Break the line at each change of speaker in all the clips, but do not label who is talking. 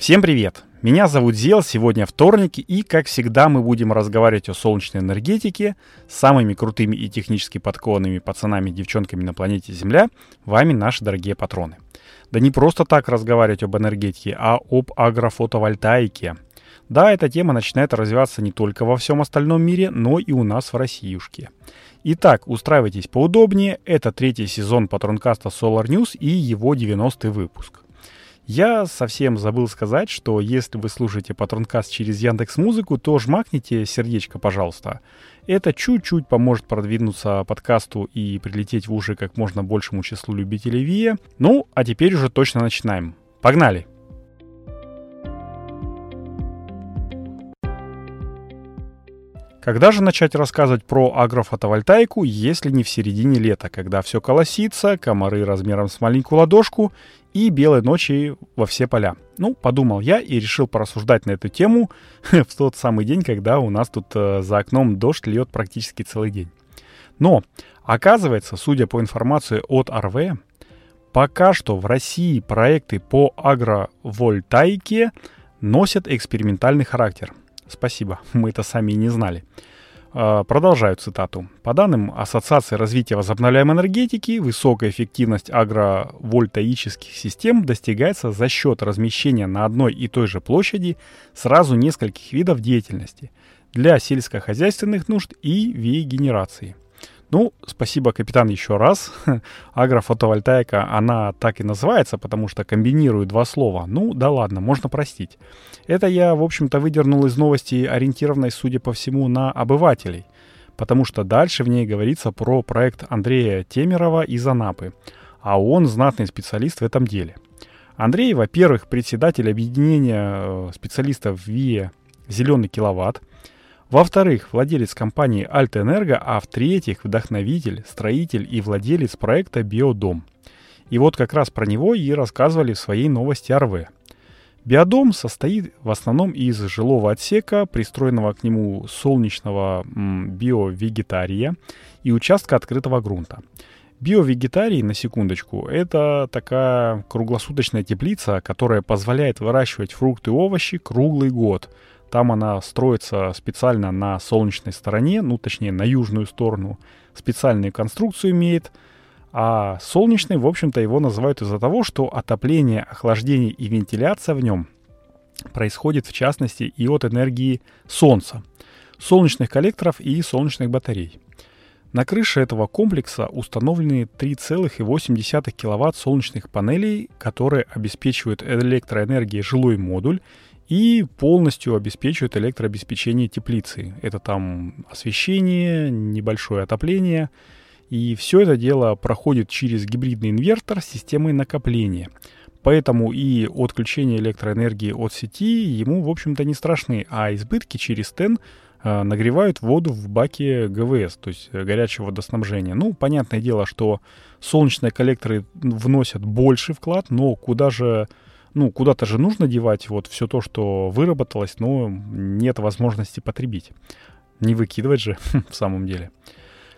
Всем привет! Меня зовут Зел, сегодня вторник, и, как всегда, мы будем разговаривать о солнечной энергетике с самыми крутыми и технически подкованными пацанами и девчонками на планете Земля, вами наши дорогие патроны. Да не просто так разговаривать об энергетике, а об агрофотовольтаике. Да, эта тема начинает развиваться не только во всем остальном мире, но и у нас в Россиюшке. Итак, устраивайтесь поудобнее, это третий сезон Патронкаста Solar News и его 90-й выпуск. Я совсем забыл сказать, что если вы слушаете Патронкаст через Яндекс Музыку, то жмакните сердечко, пожалуйста. Это чуть-чуть поможет продвинуться подкасту и прилететь в уши как можно большему числу любителей ВИА. Ну, а теперь уже точно начинаем. Погнали! Когда же начать рассказывать про агрофотовольтайку, если не в середине лета, когда все колосится, комары размером с маленькую ладошку и белой ночи во все поля? Ну, подумал я и решил порассуждать на эту тему в тот самый день, когда у нас тут э, за окном дождь льет практически целый день. Но, оказывается, судя по информации от РВ, пока что в России проекты по агровольтайке носят экспериментальный характер – Спасибо, мы это сами и не знали. А, продолжаю цитату. По данным Ассоциации развития возобновляемой энергетики, высокая эффективность агровольтаических систем достигается за счет размещения на одной и той же площади сразу нескольких видов деятельности для сельскохозяйственных нужд и вегенерации. Ну, спасибо, капитан, еще раз. Агрофотовольтаика, она так и называется, потому что комбинирует два слова. Ну, да ладно, можно простить. Это я, в общем-то, выдернул из новости, ориентированной, судя по всему, на обывателей. Потому что дальше в ней говорится про проект Андрея Темерова из Анапы. А он знатный специалист в этом деле. Андрей, во-первых, председатель объединения э, специалистов ВИЭ «Зеленый киловатт», во-вторых, владелец компании Альтэнерго, а в-третьих, вдохновитель, строитель и владелец проекта Биодом. И вот как раз про него и рассказывали в своей новости РВ. Биодом состоит в основном из жилого отсека, пристроенного к нему солнечного биовегетария и участка открытого грунта. Биовегетарий, на секундочку, это такая круглосуточная теплица, которая позволяет выращивать фрукты и овощи круглый год – там она строится специально на солнечной стороне, ну точнее на южную сторону. Специальную конструкцию имеет. А солнечный, в общем-то, его называют из-за того, что отопление, охлаждение и вентиляция в нем происходит в частности и от энергии солнца, солнечных коллекторов и солнечных батарей. На крыше этого комплекса установлены 3,8 кВт солнечных панелей, которые обеспечивают электроэнергией жилой модуль и полностью обеспечивают электрообеспечение теплицы. Это там освещение, небольшое отопление. И все это дело проходит через гибридный инвертор с системой накопления. Поэтому и отключение электроэнергии от сети ему, в общем-то, не страшны, а избытки через ТЭН э, нагревают воду в баке ГВС, то есть горячего водоснабжения. Ну, понятное дело, что солнечные коллекторы вносят больше вклад, но куда же ну, куда-то же нужно девать вот все то, что выработалось, но нет возможности потребить. Не выкидывать же в самом деле.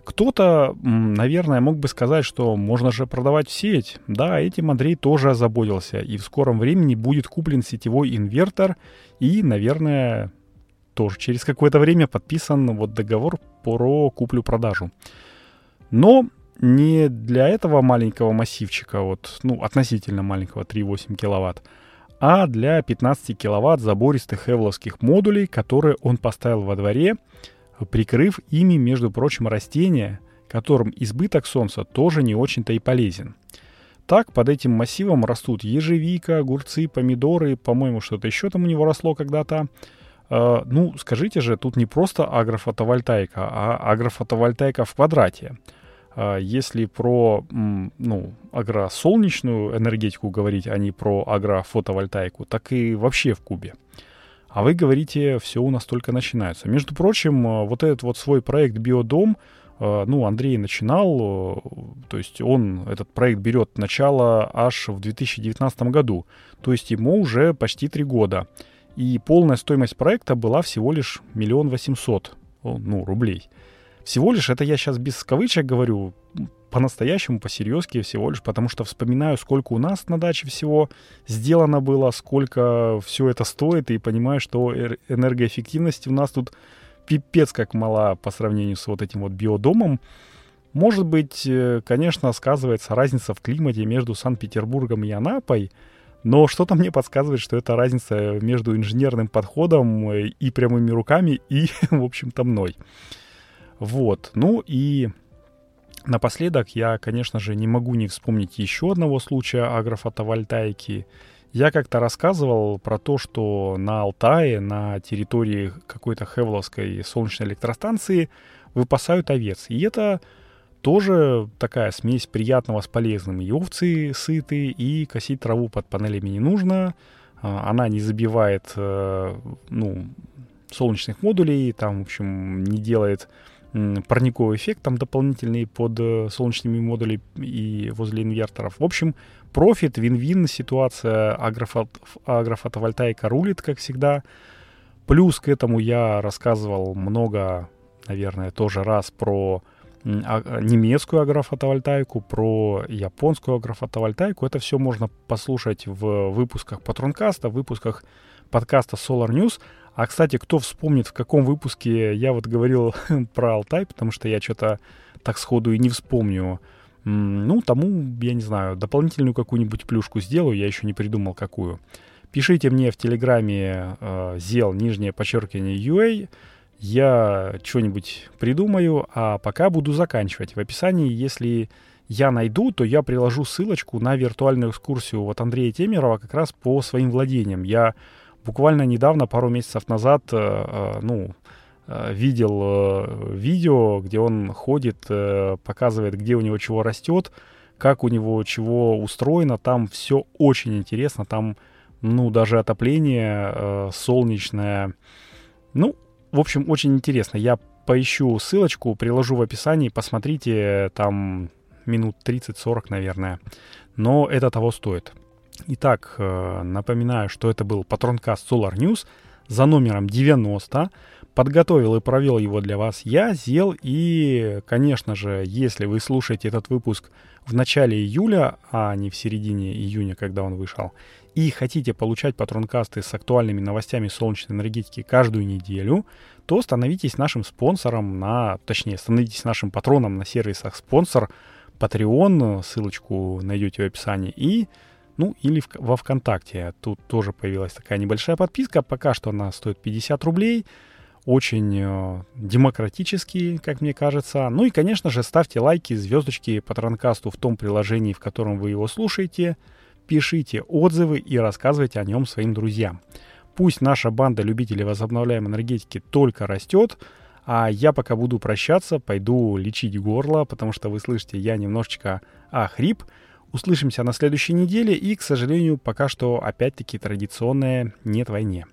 Кто-то, наверное, мог бы сказать, что можно же продавать в сеть. Да, этим Андрей тоже озаботился. И в скором времени будет куплен сетевой инвертор и, наверное, тоже через какое-то время подписан вот договор про куплю-продажу. Но не для этого маленького массивчика, вот, ну, относительно маленького 3,8 киловатт, а для 15 киловатт забористых хевловских модулей, которые он поставил во дворе, прикрыв ими, между прочим, растения, которым избыток солнца тоже не очень-то и полезен. Так, под этим массивом растут ежевика, огурцы, помидоры, по-моему, что-то еще там у него росло когда-то. Э, ну, скажите же, тут не просто агрофотовольтайка, а агрофотовольтайка в квадрате – если про ну, агросолнечную энергетику говорить, а не про агрофотовольтайку, так и вообще в Кубе. А вы говорите, все у нас только начинается. Между прочим, а, вот этот вот свой проект «Биодом», а, ну, Андрей начинал, то есть он, этот проект берет начало аж в 2019 году, то есть ему уже почти три года. И полная стоимость проекта была всего лишь миллион восемьсот ну, рублей. Всего лишь, это я сейчас без кавычек говорю, по-настоящему, по-серьезки всего лишь, потому что вспоминаю, сколько у нас на даче всего сделано было, сколько все это стоит, и понимаю, что энергоэффективность у нас тут пипец как мала по сравнению с вот этим вот биодомом. Может быть, э, конечно, сказывается разница в климате между Санкт-Петербургом и Анапой, но что-то мне подсказывает, что это разница между инженерным подходом э, и прямыми руками, и, в общем-то, мной. Вот. Ну и напоследок я, конечно же, не могу не вспомнить еще одного случая агрофотовольтаики. Я как-то рассказывал про то, что на Алтае, на территории какой-то Хевловской солнечной электростанции выпасают овец. И это тоже такая смесь приятного с полезным. И овцы сыты, и косить траву под панелями не нужно. А, она не забивает э, ну, солнечных модулей, там, в общем, не делает парниковый эффект там дополнительный под э, солнечными модулями и возле инверторов. В общем, профит, вин-вин ситуация, агрофот, агрофотовольтаика рулит, как всегда. Плюс к этому я рассказывал много, наверное, тоже раз про а, немецкую агрофотовольтайку, про японскую агрофотовольтайку. Это все можно послушать в выпусках Патронкаста, в выпусках подкаста Solar News. А, кстати, кто вспомнит, в каком выпуске я вот говорил про Алтай, потому что я что-то так сходу и не вспомню. Ну, тому, я не знаю, дополнительную какую-нибудь плюшку сделаю, я еще не придумал какую. Пишите мне в Телеграме э, зел, нижнее подчеркивание, UA, я что-нибудь придумаю, а пока буду заканчивать. В описании, если я найду, то я приложу ссылочку на виртуальную экскурсию вот Андрея Темерова как раз по своим владениям. Я буквально недавно, пару месяцев назад, э, э, ну, э, видел видео, где он ходит, показывает, где у него чего растет, как у него чего устроено. Там все очень интересно. Там, ну, даже отопление солнечное. Ну, в общем, очень интересно. Я поищу ссылочку, приложу в описании, посмотрите, там минут 30-40, наверное. Но это того стоит. Итак, э, напоминаю, что это был Патронкаст Solar News за номером 90. Подготовил и провел его для вас я, Зел. И, конечно же, если вы слушаете этот выпуск в начале июля, а не в середине июня, когда он вышел, и хотите получать патронкасты с актуальными новостями солнечной энергетики каждую неделю, то становитесь нашим спонсором на, точнее, становитесь нашим патроном на сервисах спонсор, Patreon, ссылочку найдете в описании, и ну, или в, во ВКонтакте. Тут тоже появилась такая небольшая подписка. Пока что она стоит 50 рублей. Очень э, демократический, как мне кажется. Ну и, конечно же, ставьте лайки, звездочки Патронкасту в том приложении, в котором вы его слушаете. Пишите отзывы и рассказывайте о нем своим друзьям. Пусть наша банда любителей возобновляемой энергетики только растет, а я пока буду прощаться, пойду лечить горло, потому что вы слышите, я немножечко охрип. Услышимся на следующей неделе и, к сожалению, пока что опять-таки традиционное «нет войне».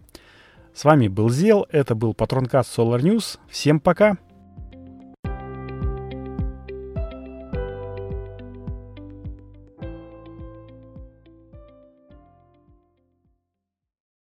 С вами был Зел, это был Патронкаст Solar News. Всем пока!